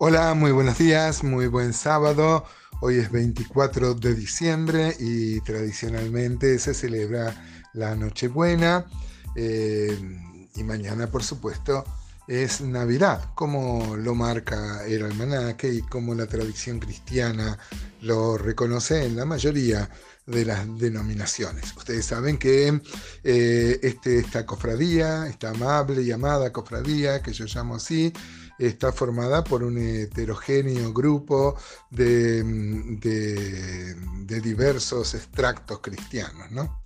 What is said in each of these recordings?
Hola, muy buenos días, muy buen sábado. Hoy es 24 de diciembre y tradicionalmente se celebra la Nochebuena eh, y mañana, por supuesto, es Navidad, como lo marca el almanaque y como la tradición cristiana lo reconoce en la mayoría de las denominaciones. Ustedes saben que eh, este, esta cofradía, esta amable y amada cofradía, que yo llamo así, está formada por un heterogéneo grupo de, de, diversos extractos cristianos. ¿no?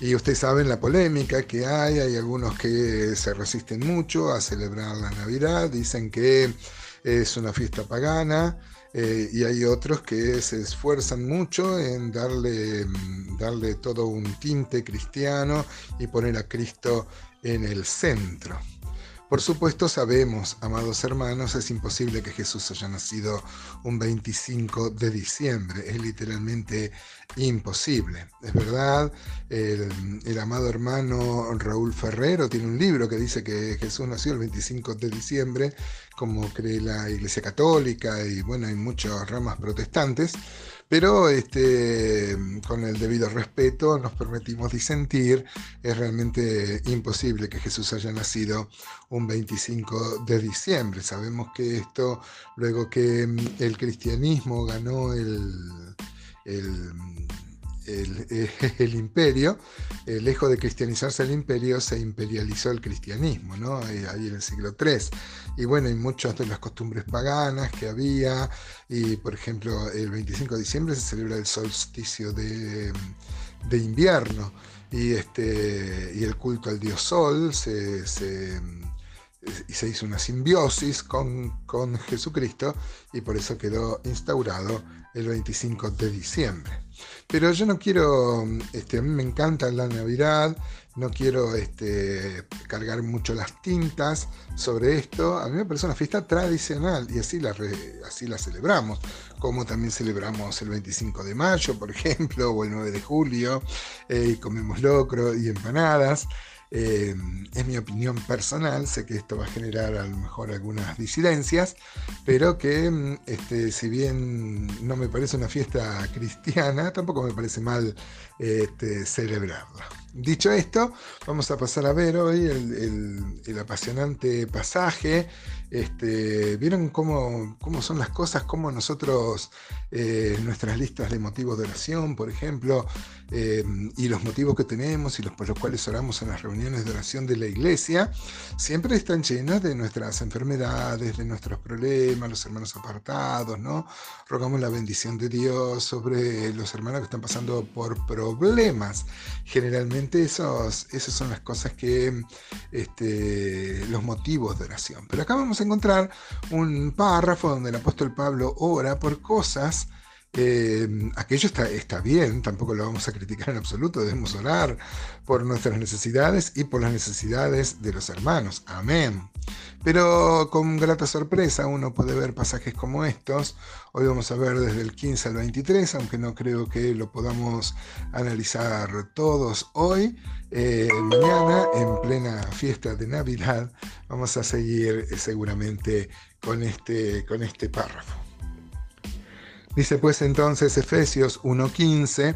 Y ustedes saben la polémica que hay, hay algunos que se resisten mucho a celebrar la Navidad, dicen que es una fiesta pagana. Eh, y hay otros que se esfuerzan mucho en darle, darle todo un tinte cristiano y poner a Cristo en el centro. Por supuesto sabemos, amados hermanos, es imposible que Jesús haya nacido un 25 de diciembre, es literalmente imposible. Es verdad, el, amado hermano Raúl Ferrero tiene un libro que dice que Jesús nació el 25 de diciembre, como cree la Iglesia Católica y bueno, hay muchas ramas protestantes, pero este, con el debido respeto nos permitimos disentir. Es realmente imposible que Jesús haya nacido un 25 de diciembre. Sabemos que esto, luego que el cristianismo ganó el el, imperio, eh, lejos de cristianizarse el imperio, se imperializó el cristianismo, ¿no? Eh, ahí en el siglo III. Y bueno, hay muchas de las costumbres paganas que había, y por ejemplo, el 25 de diciembre se celebra el solsticio de, invierno, y, este, y el culto al dios sol se, y se hizo una simbiosis con, con Jesucristo, y por eso quedó instaurado el 25 de diciembre. Pero yo no quiero, este, a mí me encanta la Navidad, no quiero este, cargar mucho las tintas sobre esto. A mí me parece una fiesta tradicional y así la, así la celebramos, como también celebramos el 25 de mayo, por ejemplo, o el 9 de julio, eh, y comemos locro y empanadas. Eh, es mi opinión personal, sé que esto va a generar a lo mejor algunas disidencias, pero que mm, este, si bien no me parece una fiesta cristiana, tampoco me parece mal este, celebrarla. Dicho esto, vamos a pasar a ver hoy el, apasionante pasaje. Este, ¿Vieron cómo, cómo, son las cosas? Cómo nosotros, eh, nuestras listas de motivos de oración, por ejemplo, eh, y los motivos que tenemos y los por los cuales oramos en las reuniones de oración de la iglesia, siempre están llenas de nuestras enfermedades, de nuestros problemas, los hermanos apartados, ¿no? Rogamos la bendición de Dios sobre los hermanos que están pasando por problemas, generalmente esos, esas son las cosas que, este, los motivos de oración. Pero acá vamos a encontrar un párrafo donde el apóstol Pablo ora por cosas eh, aquello está, está bien, tampoco lo vamos a criticar en absoluto, debemos orar por nuestras necesidades y por las necesidades de los hermanos. Amén. Pero con grata sorpresa uno puede ver pasajes como estos. Hoy vamos a ver desde el 15 al 23, aunque no creo que lo podamos analizar todos hoy. Eh, mañana, en plena fiesta de Navidad, vamos a seguir eh, seguramente con este, con este párrafo. Dice pues entonces Efesios 1:15,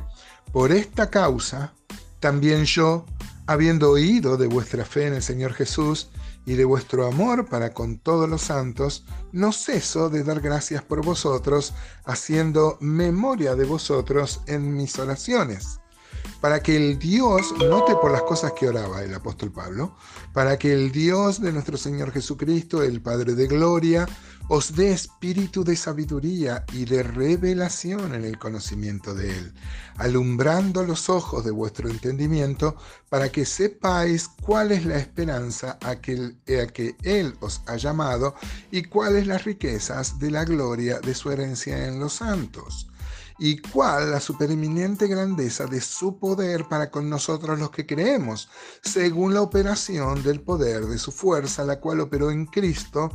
por esta causa, también yo, habiendo oído de vuestra fe en el Señor Jesús y de vuestro amor para con todos los santos, no ceso de dar gracias por vosotros, haciendo memoria de vosotros en mis oraciones para que el Dios, note por las cosas que oraba el apóstol Pablo, para que el Dios de nuestro Señor Jesucristo, el Padre de Gloria, os dé espíritu de sabiduría y de revelación en el conocimiento de Él, alumbrando los ojos de vuestro entendimiento, para que sepáis cuál es la esperanza a que, que Él os ha llamado y cuáles las riquezas de la gloria de su herencia en los santos y cuál la supereminente grandeza de su poder para con nosotros los que creemos, según la operación del poder de su fuerza, la cual operó en Cristo,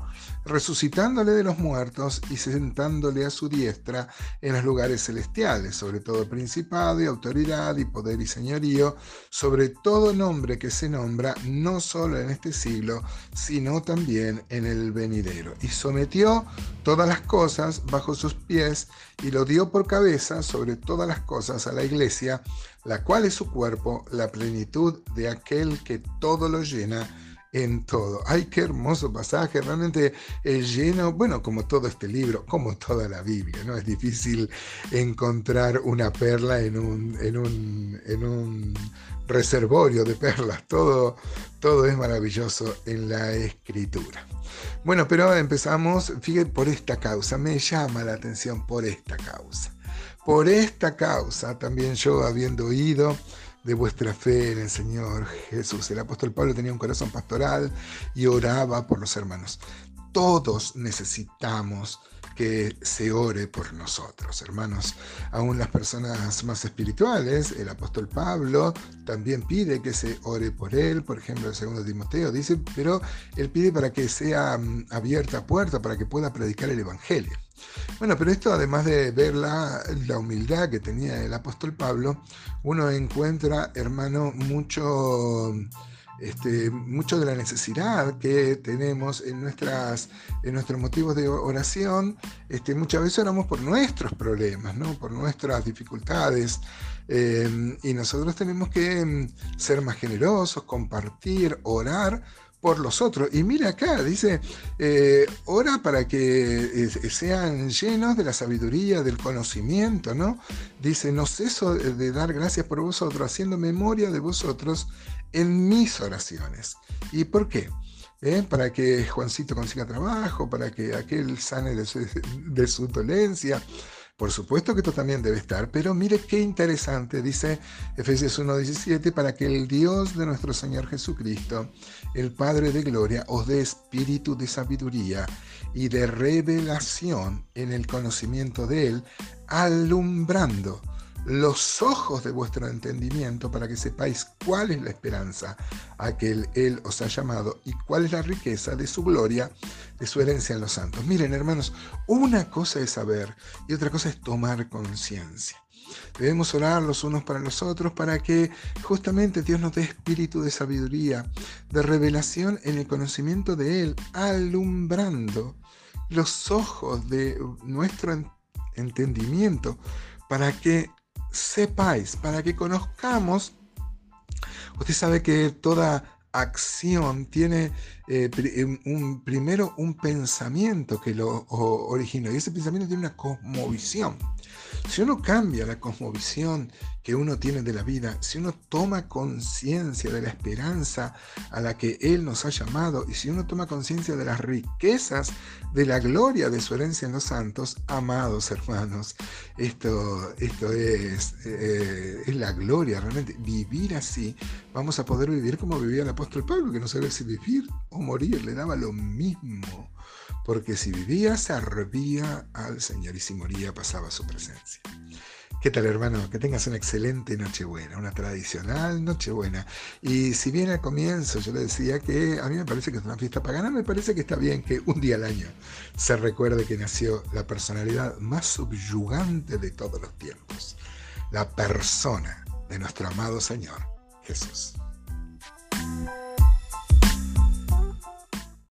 resucitándole de los muertos y sentándole a su diestra en los lugares celestiales, sobre todo principado y autoridad y poder y señorío, sobre todo nombre que se nombra, no solo en este siglo, sino también en el venidero. Y sometió todas las cosas bajo sus pies y lo dio por cabeza sobre todas las cosas a la iglesia, la cual es su cuerpo, la plenitud de aquel que todo lo llena en todo. Ay, qué hermoso pasaje, realmente es lleno, bueno, como todo este libro, como toda la Biblia, ¿no? Es difícil encontrar una perla en un, en un, en un reservorio de perlas, todo, todo es maravilloso en la escritura. Bueno, pero empezamos, fíjense, por esta causa, me llama la atención por esta causa. Por esta causa, también yo habiendo oído de vuestra fe en el Señor Jesús. El apóstol Pablo tenía un corazón pastoral y oraba por los hermanos. Todos necesitamos que se ore por nosotros, hermanos. Aún las personas más espirituales, el apóstol Pablo también pide que se ore por él, por ejemplo, el segundo Timoteo dice, pero él pide para que sea mm, abierta puerta, para que pueda predicar el Evangelio. Bueno, pero esto además de ver la, humildad que tenía el apóstol Pablo, uno encuentra, hermano, mucho, este, mucho de la necesidad que tenemos en, nuestras, en nuestros motivos de oración. Este, muchas veces oramos por nuestros problemas, ¿no? por nuestras dificultades. Eh, y nosotros tenemos que mm, ser más generosos, compartir, orar por los otros. Y mira acá, dice, eh, ora para que eh, sean llenos de la sabiduría, del conocimiento, ¿no? Dice, no ceso de dar gracias por vosotros, haciendo memoria de vosotros en mis oraciones. ¿Y por qué? ¿Eh? Para que Juancito consiga trabajo, para que aquel sane de su, de su dolencia, por supuesto que esto también debe estar, pero mire qué interesante, dice Efesios 1.17, para que el Dios de nuestro Señor Jesucristo, el Padre de Gloria, os dé espíritu de sabiduría y de revelación en el conocimiento de Él, alumbrando los ojos de vuestro entendimiento para que sepáis cuál es la esperanza a que él, os ha llamado y cuál es la riqueza de su gloria, de su herencia en los santos. Miren, hermanos, una cosa es saber y otra cosa es tomar conciencia. Debemos orar los unos para los otros para que justamente Dios nos dé espíritu de sabiduría, de revelación en el conocimiento de Él, alumbrando los ojos de nuestro entendimiento para que sepáis, para que conozcamos. Usted sabe que toda acción tiene eh, un, primero un pensamiento que lo originó y ese pensamiento tiene una cosmovisión. Si uno cambia la cosmovisión que uno tiene de la vida, si uno toma conciencia de la esperanza a la que Él nos ha llamado y si uno toma conciencia de las riquezas de la gloria de su herencia en los santos, amados hermanos, esto, esto es, eh, es la gloria realmente. Vivir así, vamos a poder vivir como vivía el apóstol Pablo, que no sabía si vivir o morir, le daba lo mismo porque si vivía servía al Señor y si moría pasaba su presencia. ¿Qué tal hermano? Que tengas una excelente Nochebuena, una tradicional Nochebuena. Y si bien al comienzo yo le decía que a mí me parece que es una fiesta pagana, me parece que está bien que un día al año se recuerde que nació la personalidad más subyugante de todos los tiempos, la persona de nuestro amado Señor Jesús.